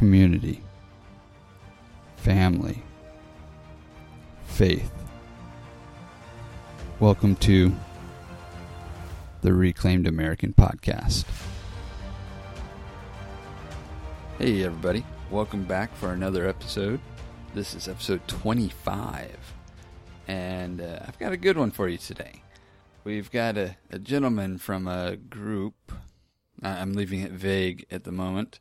community, family, faith. Welcome to the Reclaimed American Podcast. Hey, everybody. Welcome back for another episode. This is episode 25. And uh, I've got a good one for you today. We've got a, a gentleman from a group. I'm leaving it vague at the moment.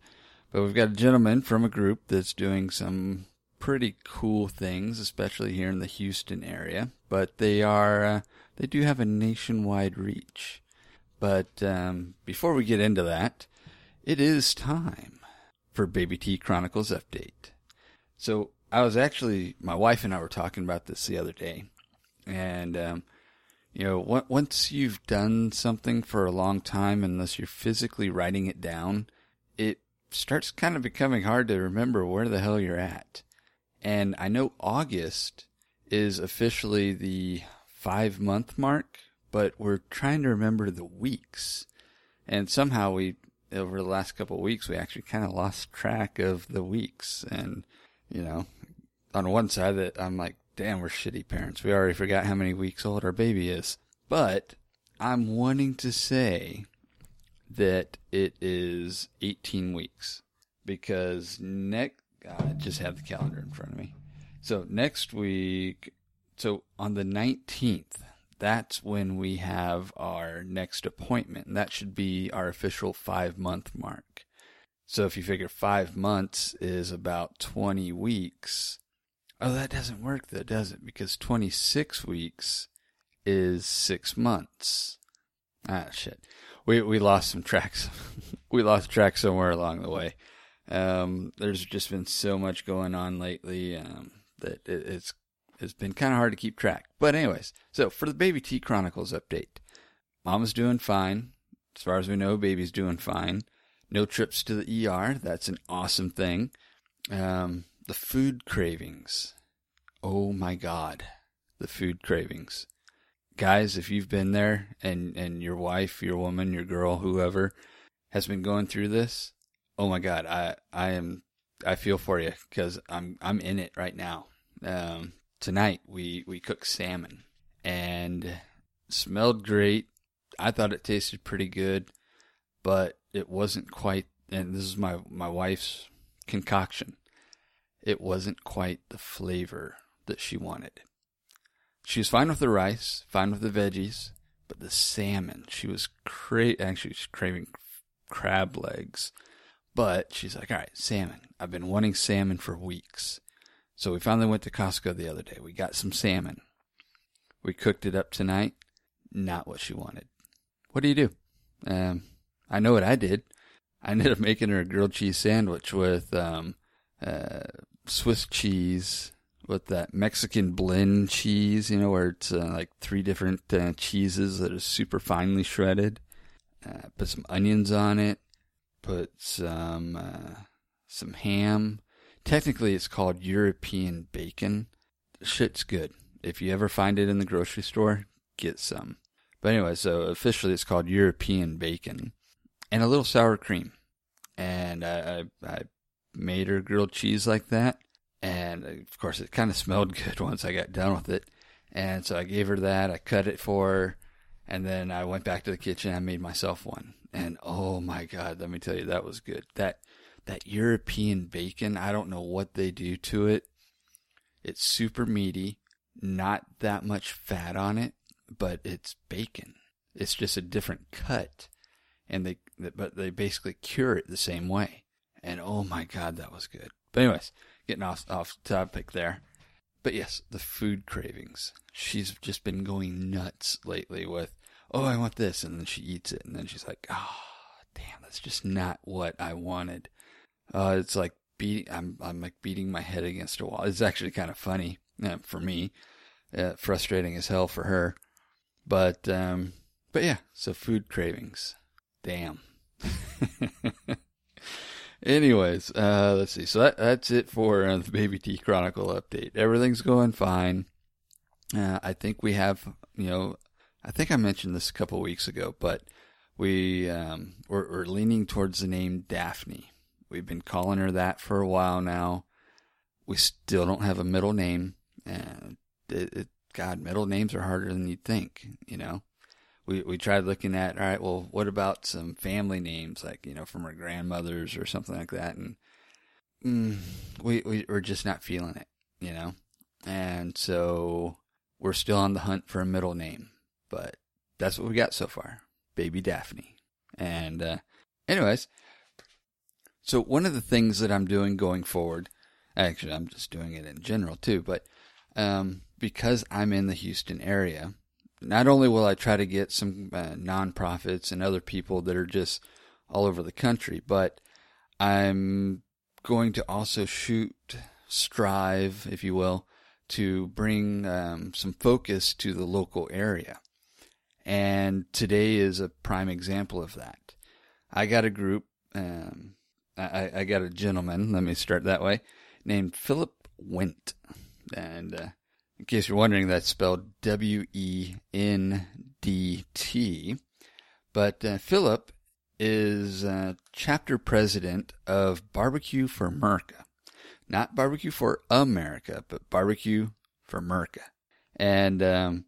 But we've got a gentleman from a group that's doing some pretty cool things, especially here in the Houston area. But they are, uh, they do have a nationwide reach. But um, before we get into that, it is time for Baby T Chronicles update. So I was actually, my wife and I were talking about this the other day, and um, you know, once you've done something for a long time, unless you're physically writing it down, it starts kind of becoming hard to remember where the hell you're at. And I know August is officially the five month mark, but we're trying to remember the weeks. And somehow we, over the last couple of weeks, we actually kind of lost track of the weeks. And, you know, on one side that I'm like, damn, we're shitty parents. We already forgot how many weeks old our baby is. But I'm wanting to say that it is 18 weeks because next, I just have the calendar in front of me. So next week, so on the 19th, that's when we have our next appointment. And that should be our official five month mark. So if you figure five months is about 20 weeks, oh, that doesn't work though, does it? Because 26 weeks is six months. Ah, shit we we lost some tracks. we lost track somewhere along the way. Um, there's just been so much going on lately um, that it, it's it's been kind of hard to keep track. But anyways, so for the Baby T Chronicles update, Mama's doing fine. As far as we know, baby's doing fine. No trips to the ER. That's an awesome thing. Um, the food cravings. Oh my God, the food cravings guys, if you've been there and, and your wife, your woman, your girl, whoever has been going through this, oh my God, I, I am, I feel for you because I'm, I'm in it right now. Um, tonight we, we cooked salmon and smelled great. I thought it tasted pretty good, but it wasn't quite, and this is my, my wife's concoction. It wasn't quite the flavor that she wanted. She was fine with the rice, fine with the veggies, but the salmon, she was cra- actually she was craving crab legs. But she's like, all right, salmon. I've been wanting salmon for weeks. So we finally went to Costco the other day. We got some salmon. We cooked it up tonight. Not what she wanted. What do you do? Um, I know what I did. I ended up making her a grilled cheese sandwich with um, uh, Swiss cheese, with that Mexican blend cheese, you know, where it's uh, like three different uh, cheeses that are super finely shredded. Uh, put some onions on it. Put some uh, some ham. Technically, it's called European bacon. shit's good. If you ever find it in the grocery store, get some. But anyway, so officially it's called European bacon, and a little sour cream. And I, I, I made her grilled cheese like that and uh, of course, it kind of smelled good once I got done with it. And so I gave her that. I cut it for her. And then I went back to the kitchen. I made myself one. And oh my God, let me tell you, that was good. That, that European bacon, I don't know what they do to it. It's super meaty, not that much fat on it, but it's bacon. It's just a different cut. And they, but they basically cure it the same way. And oh my God, that was good. But anyways, getting off off topic there. But yes, the food cravings. She's just been going nuts lately with, oh, I want this, and then she eats it, and then she's like, oh, damn, that's just not what I wanted. Uh, it's like beating. I'm I'm like beating my head against a wall. It's actually kind of funny uh, for me, uh, frustrating as hell for her. But um, but yeah, so food cravings. Damn. Anyways, uh, let's see. So that, that's it for uh, the Baby T Chronicle update. Everything's going fine. Uh, I think we have, you know, I think I mentioned this a couple weeks ago, but we um, we're, we're, leaning towards the name Daphne. we've been calling her that for a while now. We still don't have a middle name. It, it, God, middle names are harder than you'd think, you know? We, we tried looking at, all right, well, what about some family names, like, you know, from our grandmothers or something like that? And mm, we, we, we're just not feeling it, you know? And so we're still on the hunt for a middle name, but that's what we got so far. Baby Daphne. And, uh, anyways, so one of the things that I'm doing going forward, actually, I'm just doing it in general too, but, um, because I'm in the Houston area, not only will I try to get some uh, nonprofits and other people that are just all over the country, but I'm going to also shoot, strive, if you will, to bring um, some focus to the local area. And today is a prime example of that. I got a group, um, I, I, got a gentleman, let me start that way, named Philip Wendt. And uh, in case you're wondering, that's spelled W E N D T. But uh, Philip is uh, chapter president of Barbecue for America. Not Barbecue for America, but Barbecue for America. And um,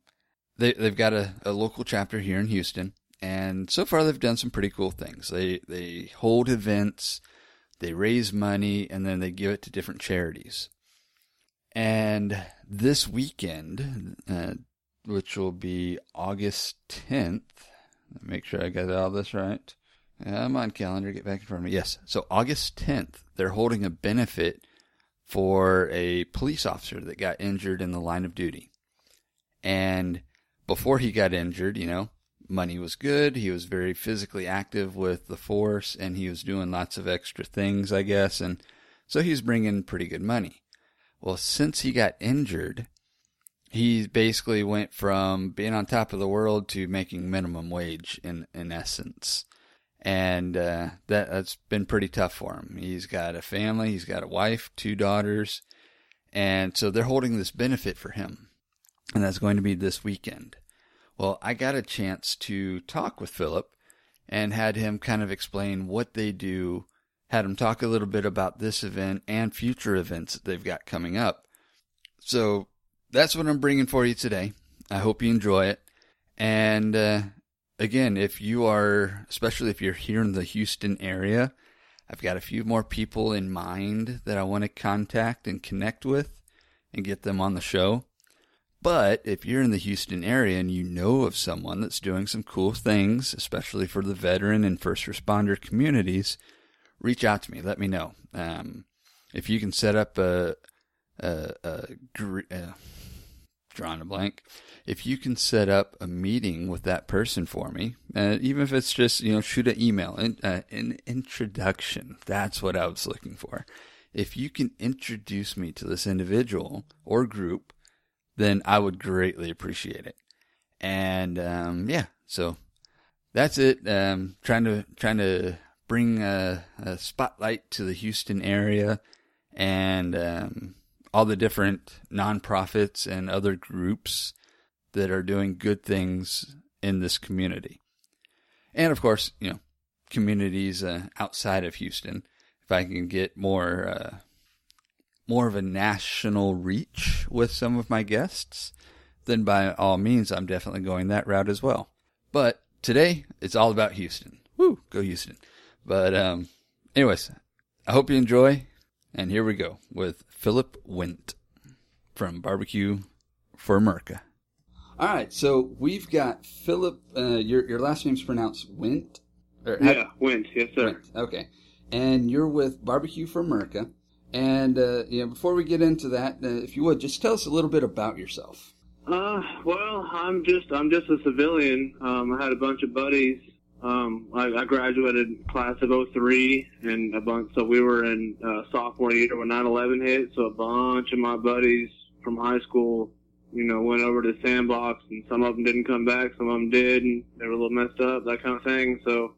they, they've got a, a local chapter here in Houston. And so far, they've done some pretty cool things. They, they hold events, they raise money, and then they give it to different charities. And this weekend, uh, which will be August 10th, make sure I got all this right. I'm on calendar, get back in front of me. Yes, so August 10th, they're holding a benefit for a police officer that got injured in the line of duty. And before he got injured, you know, money was good. He was very physically active with the force and he was doing lots of extra things, I guess. And so he's bringing pretty good money. Well, since he got injured, he basically went from being on top of the world to making minimum wage in, in essence. And uh, that, that's been pretty tough for him. He's got a family, he's got a wife, two daughters, and so they're holding this benefit for him. And that's going to be this weekend. Well, I got a chance to talk with Philip and had him kind of explain what they do had him talk a little bit about this event and future events that they've got coming up. So that's what I'm bringing for you today. I hope you enjoy it. And uh, again, if you are, especially if you're here in the Houston area, I've got a few more people in mind that I want to contact and connect with and get them on the show. But if you're in the Houston area and you know of someone that's doing some cool things, especially for the veteran and first responder communities, reach out to me. Let me know. Um, if you can set up a, a, a, a drawing a blank. If you can set up a meeting with that person for me, uh, even if it's just you know shoot an email, uh, an introduction. That's what I was looking for. If you can introduce me to this individual or group, then I would greatly appreciate it. And um, yeah, so that's it. Um, trying to trying to bring a, a spotlight to the Houston area and um, all the different nonprofits and other groups that are doing good things in this community. And of course, you know, communities uh, outside of Houston. If I can get more uh, more of a national reach with some of my guests, then by all means, I'm definitely going that route as well. But today, it's all about Houston. Woo, go Houston. But um, anyways, I hope you enjoy. And here we go with Philip Wint from Barbecue for America. All right, so we've got Philip. Uh, your your last name's pronounced Wint. Or, yeah, Went. Yes, sir. Went. Okay, and you're with Barbecue for America. And uh, you know, before we get into that, uh, if you would, just tell us a little bit about yourself. Uh, well, I'm just I'm just a civilian. Um, I had a bunch of buddies um, I, I graduated class of 03 and a bunch, so we were in uh, sophomore year when 9/11 hit. So a bunch of my buddies from high school, you know, went over to sandbox, and some of them didn't come back, some of them did, and they were a little messed up, that kind of thing. So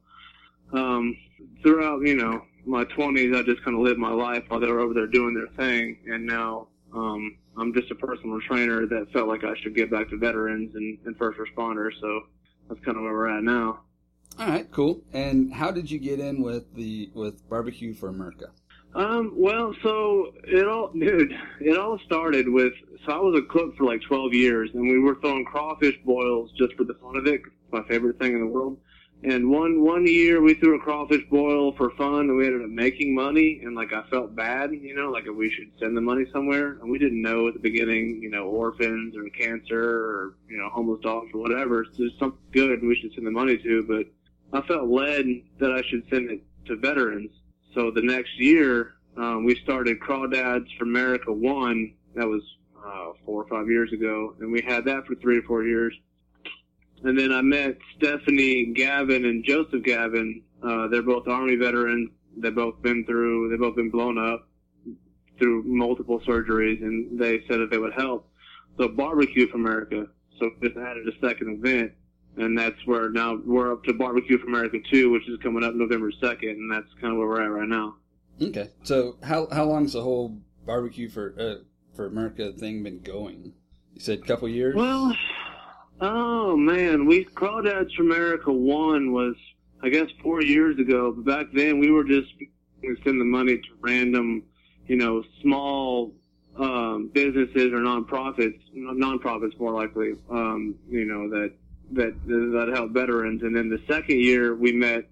um, throughout, you know, my 20s, I just kind of lived my life while they were over there doing their thing, and now um, I'm just a personal trainer that felt like I should get back to veterans and, and first responders. So that's kind of where we're at now. All right, cool. And how did you get in with the with barbecue for America? Um, well, so it all, dude, it all started with, so I was a cook for like 12 years and we were throwing crawfish boils just for the fun of it. My favorite thing in the world. And one, one year we threw a crawfish boil for fun and we ended up making money and like I felt bad, you know, like we should send the money somewhere and we didn't know at the beginning, you know, orphans or cancer or, you know, homeless dogs or whatever. So there's something good we should send the money to, but I felt led that I should send it to veterans so the next year, um, we started Crawdads for America One. That was uh, four or five years ago, and we had that for three or four years. And then I met Stephanie Gavin and Joseph Gavin. Uh, they're both Army veterans. They've both been through. They've both been blown up through multiple surgeries, and they said that they would help. So Barbecue for America. So just added a second event and that's where now we're up to Barbecue for America 2, which is coming up November 2nd, and that's kind of where we're at right now. Okay. So how how long's the whole Barbecue for uh, for America thing been going? You said a couple years? Well, oh man, we Crawdads for America 1 was, I guess, four years ago, but back then we were just sending the money to random, you know, small um, businesses or nonprofits, nonprofits more likely, um, you know, that that that help veterans. And then the second year, we met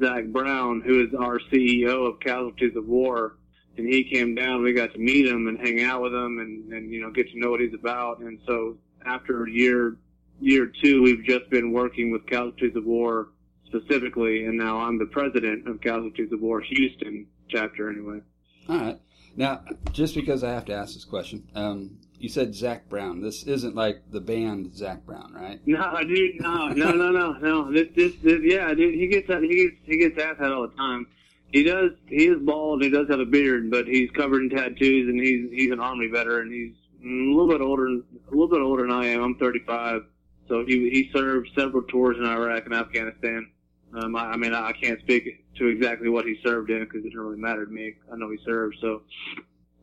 Zach Brown, who is our CEO of Casualties of War, and he came down. We got to meet him and hang out with him, and and you know get to know what he's about. And so after year year two, we've just been working with Casualties of War specifically, and now I'm the president of Casualties of War Houston chapter. Anyway. All right. Now, just because I have to ask this question, um, you said Zach Brown. This isn't like the band Zach Brown, right? No, dude, no, no, no, no, no. This, this, this, yeah, dude. He gets that. He gets, he gets asked that all the time. He does. He is bald. He does have a beard, but he's covered in tattoos, and he's he's an army veteran. He's a little bit older, a little bit older than I am. I'm 35, so he he served several tours in Iraq and Afghanistan. Um, I, I mean, I can't speak to exactly what he served in because it didn't really matter to me. I know he served, so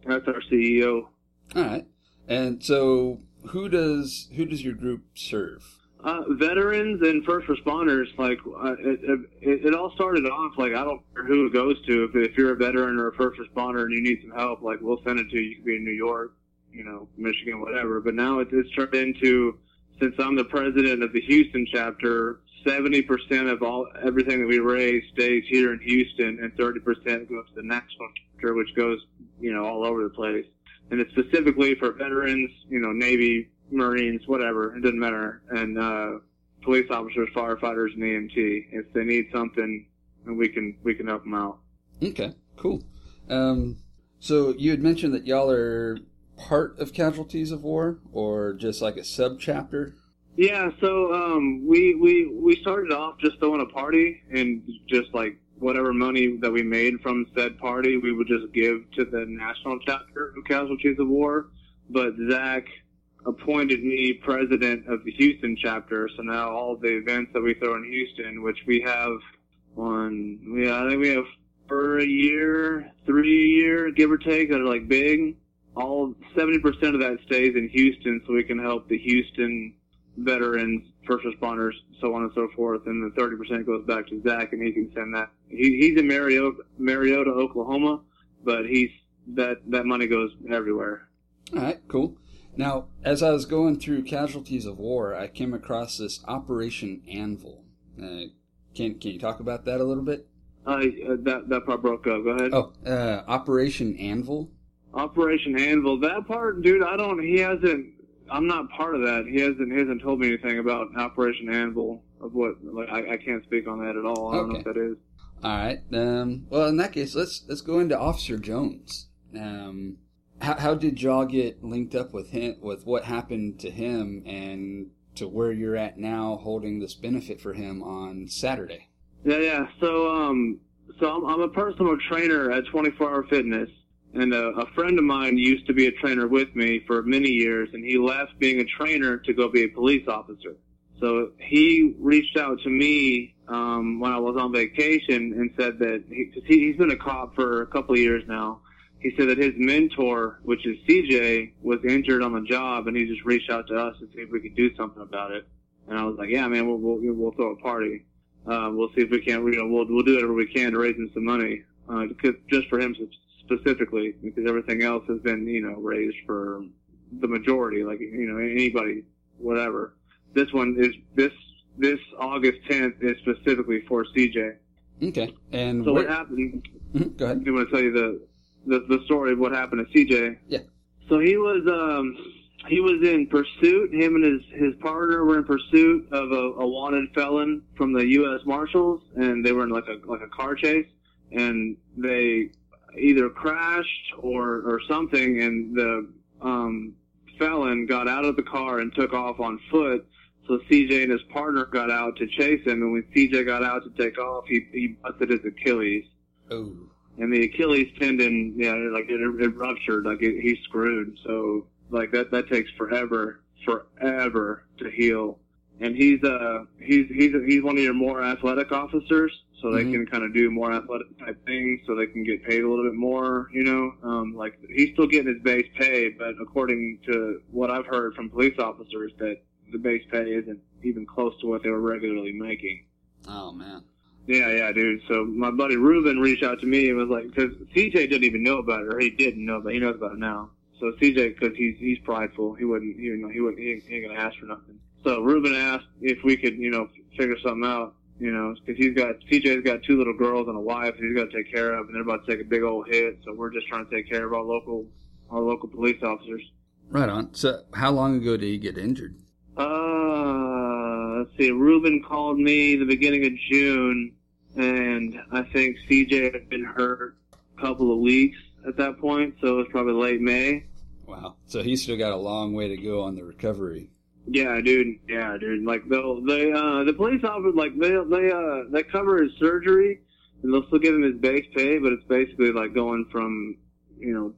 that's our CEO. All right. And so, who does who does your group serve? Uh, veterans and first responders. Like uh, it, it, it, all started off like I don't care who it goes to. If, if you're a veteran or a first responder and you need some help, like we'll send it to you. You could be in New York, you know, Michigan, whatever. But now it's, it's turned into since I'm the president of the Houston chapter, 70% of all everything that we raise stays here in Houston, and 30% goes to the national chapter, which goes, you know, all over the place and it's specifically for veterans, you know, Navy, Marines, whatever. It doesn't matter. And uh, police officers, firefighters, and EMT. If they need something, we can we can help them out. Okay, cool. Um, so you had mentioned that y'all are part of Casualties of War, or just like a sub chapter. Yeah, so um, we we we started off just throwing a party and just like whatever money that we made from said party, we would just give to the national chapter of Casualties of War. But Zach appointed me president of the Houston chapter, so now all the events that we throw in Houston, which we have on, yeah, I think we have for a year, three year, give or take, that are like big. All 70% of that stays in Houston, so we can help the Houston veterans, first responders, so on and so forth. And the 30% goes back to Zach, and he can send that. He, he's in Marietta, Marietta, Oklahoma, but he's that that money goes everywhere. All right, cool. Now, as I was going through Casualties of War, I came across this Operation Anvil. Uh, can can you talk about that a little bit? Uh, that that part broke up. Go ahead. Oh, uh, Operation Anvil. Operation Anvil. That part, dude. I don't. He hasn't I'm not part of that. He hasn't he hasn't told me anything about Operation Anvil of what like I, I can't speak on that at all. I don't know what that is. All right. Um, well, in that case, let's let's go into Officer Jones. Um, how how did y'all get linked up with him? With what happened to him and to where you're at now, holding this benefit for him on Saturday? Yeah, yeah. So um, so I'm, I'm a personal trainer at 24 Hour Fitness and a, a friend of mine used to be a trainer with me for many years, and he left being a trainer to go be a police officer. So he reached out to me um, when I was on vacation and said that he, he, he's been a cop for a couple of years now. He said that his mentor, which is CJ, was injured on the job, and he just reached out to us to see if we could do something about it. And I was like, "Yeah, man, we'll we'll, we'll throw a party." uh, we'll see if we can. You know, we'll we'll do whatever we can to raise him some money, uh, just for him specifically, because everything else has been you know raised for the majority, like you know anybody, whatever. This one is this this August 10th is specifically for CJ. Okay. And So what happened? Mhm, Go ahead. You want to tell you the, the the story of what happened to CJ? Yeah. So he was um he was in pursuit. Him and his his partner were in pursuit of a, a wanted felon from the U.S. Marshals, and they were in like a like a car chase, and they either crashed or or something, and the um felon got out of the car and took off on foot. So CJ and his partner got out to chase him, and when CJ got out to take off, he he busted his Achilles Oh. and the Achilles tendon, yeah, like it, it ruptured, like it, he's screwed. So like that that takes forever, forever to heal. And he's uh he's he's he's one of your more athletic officers, so they Mhm. can kind of do more athletic type things, so they can get paid a little bit more. You know, um, like he's still getting his base pay, but according to what I've heard from police officers, that the base pay isn't even close to what they were regularly making. Oh man. Yeah, yeah, dude. So my buddy Ruben reached out to me and was like, because CJ didn't even know about it, or he didn't know, but he knows about it now. So CJ, because he's he's prideful, he wouldn't, you know, he wouldn't, he ain't, he ain't gonna ask for nothing. So Ruben asked if we could, you know, figure something out, you know, because he's got CJ's got two little girls and a wife he's got to take care of, and they're about to take a big old hit. So we're just trying to take care of our local our local police officers. Right on. So, how long ago did he get injured? Uh, let's see. Ruben called me the beginning of June, and I think CJ had been hurt a couple of weeks at that point, so it was probably late May. Wow. So he's still got a long way to go on the recovery. Yeah, dude. Yeah, dude. Like they'll they uh the police officer like they they uh they cover his surgery and they'll still give him his base pay, but it's basically like going from you know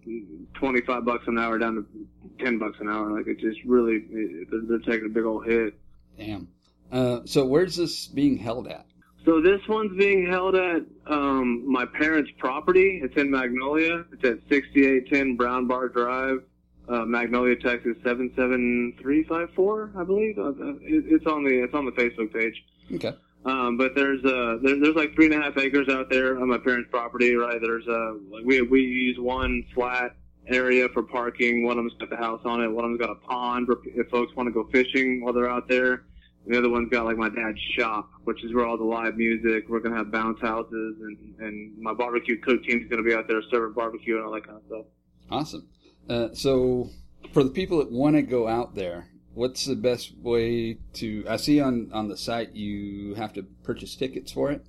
twenty five bucks an hour down to ten bucks an hour. Like it's just really it, they're, they're taking a big old hit. Damn. Uh, so where's this being held at? So this one's being held at um, my parents' property. It's in Magnolia. It's at 6810 Brown Bar Drive, uh, Magnolia, Texas 77354, I believe. Uh, uh, it, it's on the it's on the Facebook page. Okay. Um, but there's uh there, there's like three and a half acres out there on my parents' property, right? There's uh like we we use one flat area for parking. One of them's got the house on it. One of them's got a pond for if folks want to go fishing while they're out there. The other one's got like my dad's shop, which is where all the live music. We're gonna have bounce houses, and and my barbecue cook team's gonna be out there serving barbecue and all that kind of stuff. Awesome. Uh, so for the people that want to go out there, what's the best way to? I see on on the site you have to purchase tickets for it.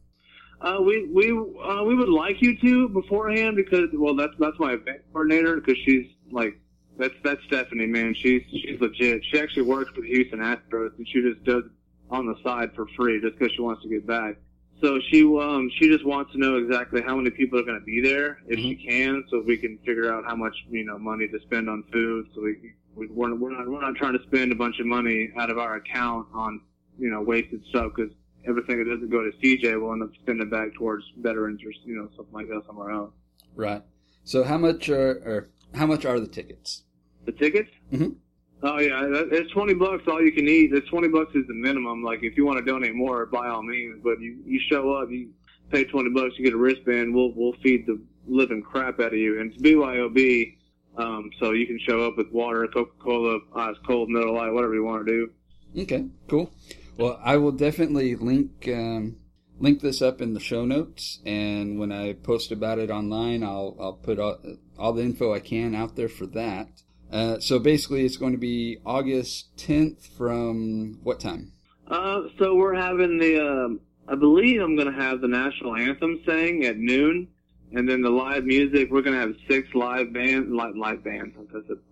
Uh, we we uh, we would like you to beforehand because well that's that's my event coordinator because she's like that's that's Stephanie man she's she's legit she actually works the Houston Astros and she just does it on the side for free just because she wants to get back so she um she just wants to know exactly how many people are going to be there if she can so we can figure out how much you know money to spend on food so we, we we're, we're not we're not trying to spend a bunch of money out of our account on you know wasted stuff because everything that doesn't go to CJ will end up spending back towards veterans or you know something like that somewhere else. Right. So how much are or how much are the tickets? The tickets? Mhm. Oh yeah, it's twenty bucks all you can eat. It's twenty bucks is the minimum. Like if you want to donate more, by all means. But you you show up, you pay twenty bucks, you get a wristband. We'll we'll feed the living crap out of you. And it's BYOB, um, so you can show up with water, Coca Cola, ice cold, Miller Lite, whatever you want to do. Okay, cool. Well, I will definitely link um, link this up in the show notes, and when I post about it online, I'll I'll put all, all the info I can out there for that. Uh, so basically, it's going to be August 10th from what time? Uh, so we're having the, um, I believe I'm going to have the national anthem sang at noon, and then the live music. We're going to have six live band, live, live bands,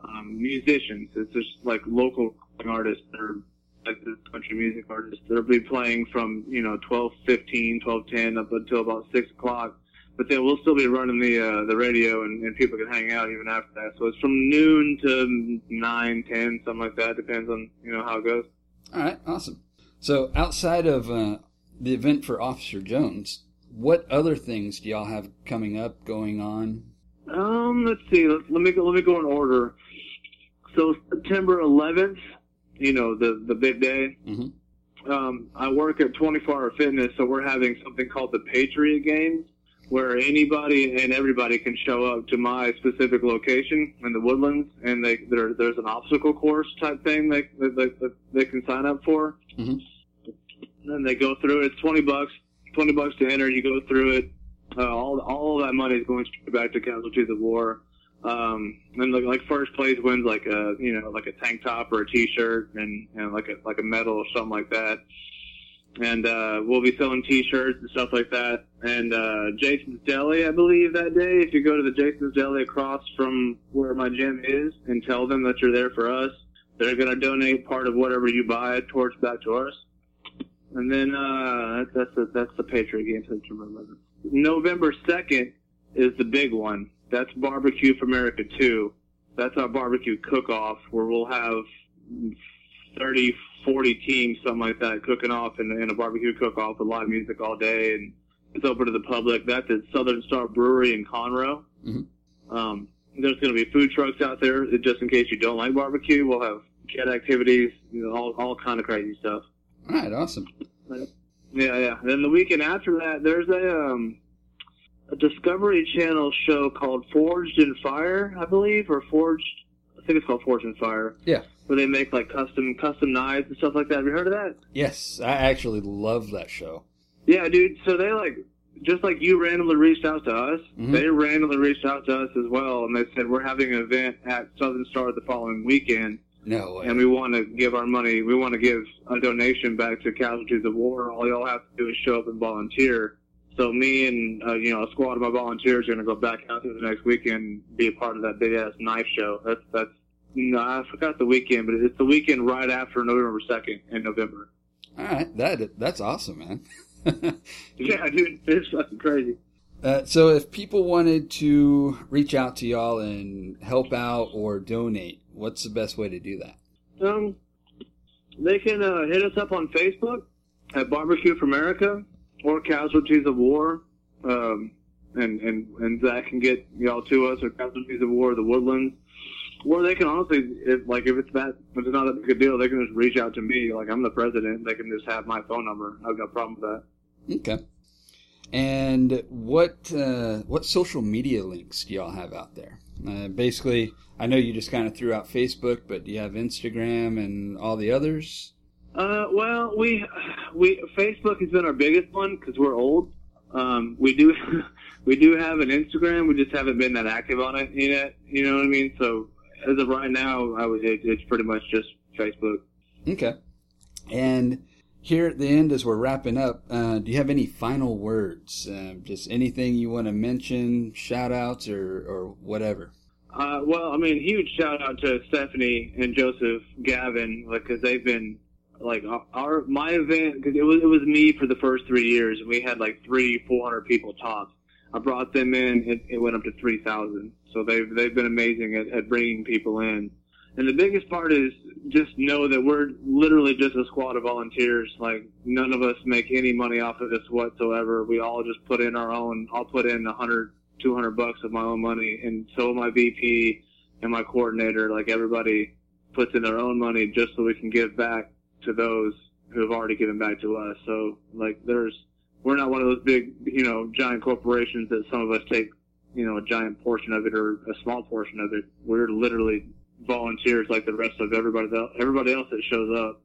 um, musicians. It's just like local artists or like country music artists. They'll be playing from you know 12:15, 12:10 up until about six o'clock. But then we'll still be running the uh, the radio, and, and people can hang out even after that. So it's from noon to nine, ten, something like that. Depends on you know how it goes. All right, awesome. So outside of uh, the event for Officer Jones, what other things do y'all have coming up, going on? Um, let's see. Let, let me go. Let me go in order. So September 11th, you know the the big day. Mhm. um, I work at 24 Hour Fitness, so we're having something called the Patriot Games, where anybody and everybody can show up to my specific location in the Woodlands, and they there, there's an obstacle course type thing they they, they, they can sign up for. Mhm. And they go through it. It's 20 bucks. 20 bucks to enter. You go through it. Uh, all all that money is going straight back to casualties of war. Um, and like, like first place wins like a you know like a tank top or a t-shirt and, and like a like a medal or something like that. And uh, we'll be selling t-shirts and stuff like that. And uh, Jason's Deli, I believe that day. If you go to the Jason's Deli across from where my gym is and tell them that you're there for us, they're gonna donate part of whatever you buy towards back to us. And then uh, that's the, that's the Patriot game. To remember. November second is the big one. That's Barbecue for America 2. That's our barbecue cook-off where we'll have 30, 40 teams, something like that, cooking off in, in a barbecue cook-off with live music all day. And it's open to the public. That's at Southern Star Brewery in Conroe. Mhm. Um, there's going to be food trucks out there just in case you don't like barbecue. We'll have kid activities, you know, all, all kind of crazy stuff. All right, awesome. Yeah, yeah. Then the weekend after that, there's a um, a Discovery Channel show called Forged in Fire, I believe, or Forged. I think it's called Forged in Fire. Yeah. Where they make like custom custom knives and stuff like that. Have you heard of that? Yes, I actually love that show. Yeah, dude. So they like just like you randomly reached out to us, Mhm. they randomly reached out to us as well, and they said we're having an event at Southern Star the following weekend. No way. and we want to give our money. We want to give a donation back to casualties of war. All y'all have to do is show up and volunteer. So me and uh, you know a squad of my volunteers are going to go back out there the next weekend, and be a part of that big ass knife show. That's that's no, I forgot the weekend, but it's the weekend right after November second in November. All right, that that's awesome, man. Yeah, dude, it's fucking crazy. uh, so, if people wanted to reach out to y'all and help out or donate, what's the best way to do that? Um, they can uh, hit us up on Facebook at Barbecue for America or Casualties of War, um, and and and Zach can get y'all to us or Casualties of War, the Woodlands, or they can honestly, if like if it's that if it's not that big a deal, they can just reach out to me. Like I'm the president, they can just have my phone number. I've got a problem with that. Okay. And what uh, what social media links do y'all have out there? Uh, basically, I know you just kind of threw out Facebook, but do you have Instagram and all the others? Uh, well, we we Facebook has been our biggest one because we're old. Um, we do we do have an Instagram. We just haven't been that active on it yet. You know what I mean? So as of right now, I would it, it's pretty much just Facebook. Okay. And here at the end, as we're wrapping up, uh, do you have any final words? Uh, just anything you want to mention, shout outs, or, or whatever? Uh, well, I mean, huge shout out to Stephanie and Joseph Gavin, like, cause they've been, like, our- our, my event, cause it was, it was me for the first three years, and we had like three, four hundred people tops. I brought them in, it, it went up to 3,000. So they've, they've been amazing at, at bringing people in. And the biggest part is just know that we're literally just a squad of volunteers. Like, none of us make any money off of this whatsoever. We all just put in our own, I'll put in a hundred, two hundred bucks of my own money, and so my VP and my coordinator. Like everybody puts in their own money just so we can give back to those who have already given back to us. So like there's we're not one of those big you know giant corporations that some of us take you know a giant portion of it or a small portion of it. We're literally volunteers like the rest of everybody else, everybody else that shows up.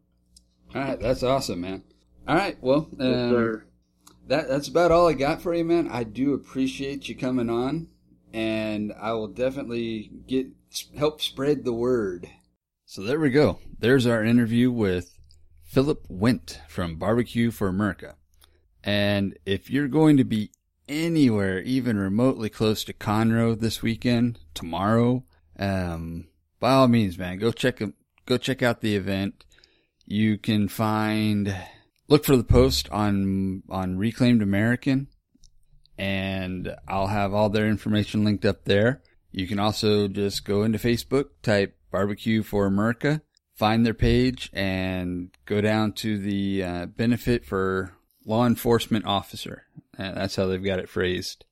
All right, that's awesome, man. All right, well, Yes, um, sir. that that's about all I got for you, man. I do appreciate you coming on, and I will definitely get help spread the word. So there we go. There's our interview with Philip Wendt from Barbecue for America. And if you're going to be anywhere even remotely close to Conroe this weekend, tomorrow, um, by all means, man, go check go check out the event. You can find look for the post on on Reclaimed American, and I'll have all their information linked up there. You can also just go into Facebook, type Barbecue for America, find their page, and go down to the uh, benefit for law enforcement officer. Uh, that's how they've got it phrased,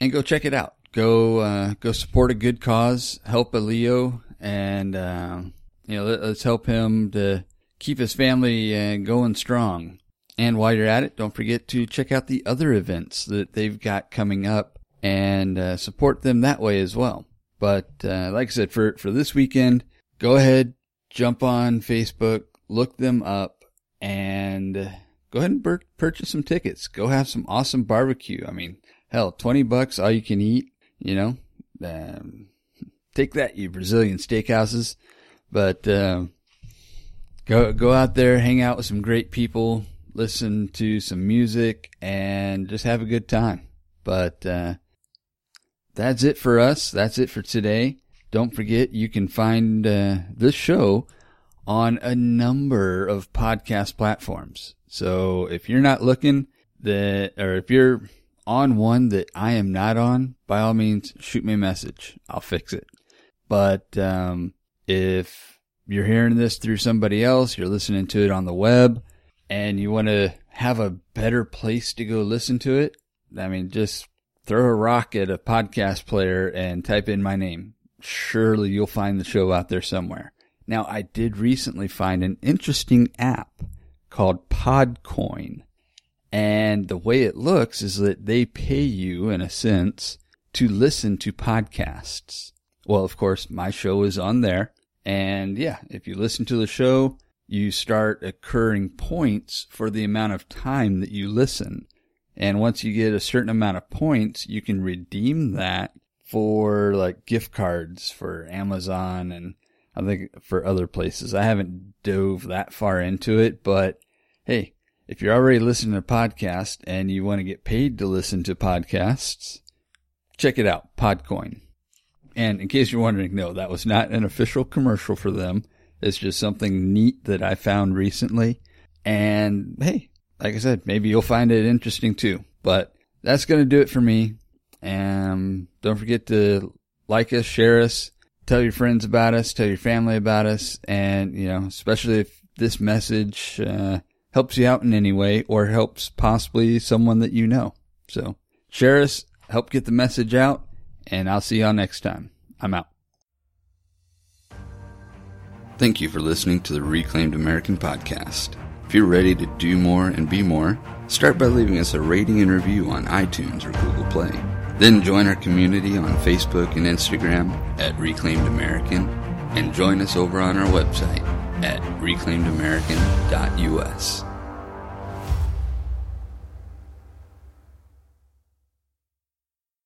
and go check it out. Go uh, go support a good cause, help a Leo, and um, you know let, let's help him to keep his family uh, going strong. And while you're at it, don't forget to check out the other events that they've got coming up and uh, support them that way as well. But uh, like I said, for for this weekend, go ahead, jump on Facebook, look them up, and go ahead and bur- purchase some tickets. Go have some awesome barbecue. I mean, hell, twenty bucks, all you can eat. You know, um, take that, you Brazilian steakhouses. But uh, go go out there, hang out with some great people, listen to some music, and just have a good time. But uh, that's it for us. That's it for today. Don't forget, you can find uh, this show on a number of podcast platforms. So if you're not looking that, or if you're on one that I am not on, by all means, shoot me a message. I'll fix it. But um, if you're hearing this through somebody else, you're listening to it on the web, and you want to have a better place to go listen to it, I mean, just throw a rock at a podcast player and type in my name. Surely you'll find the show out there somewhere. Now, I did recently find an interesting app called Podcoin. And the way it looks is that they pay you, in a sense, to listen to podcasts. Well, of course, my show is on there. And yeah, if you listen to the show, you start accruing points for the amount of time that you listen. And once you get a certain amount of points, you can redeem that for like gift cards for Amazon and I think for other places. I haven't dove that far into it, but hey, if you're already listening to a podcast and you want to get paid to listen to podcasts, check it out, Podcoin. And in case you're wondering, no, that was not an official commercial for them. It's just something neat that I found recently. And hey, like I said, maybe you'll find it interesting too. But that's going to do it for me. And don't forget to like us, share us, tell your friends about us, tell your family about us. And, you know, especially if this message uh, helps you out in any way or helps possibly someone that you know. So share us, help get the message out, and I'll see y'all next time. I'm out. Thank you for listening to the Reclaimed American podcast. If you're ready to do more and be more, start by leaving us a rating and review on iTunes or Google Play. Then join our community on Facebook and Instagram at Reclaimed American and join us over on our website at reclaimedamerican.us.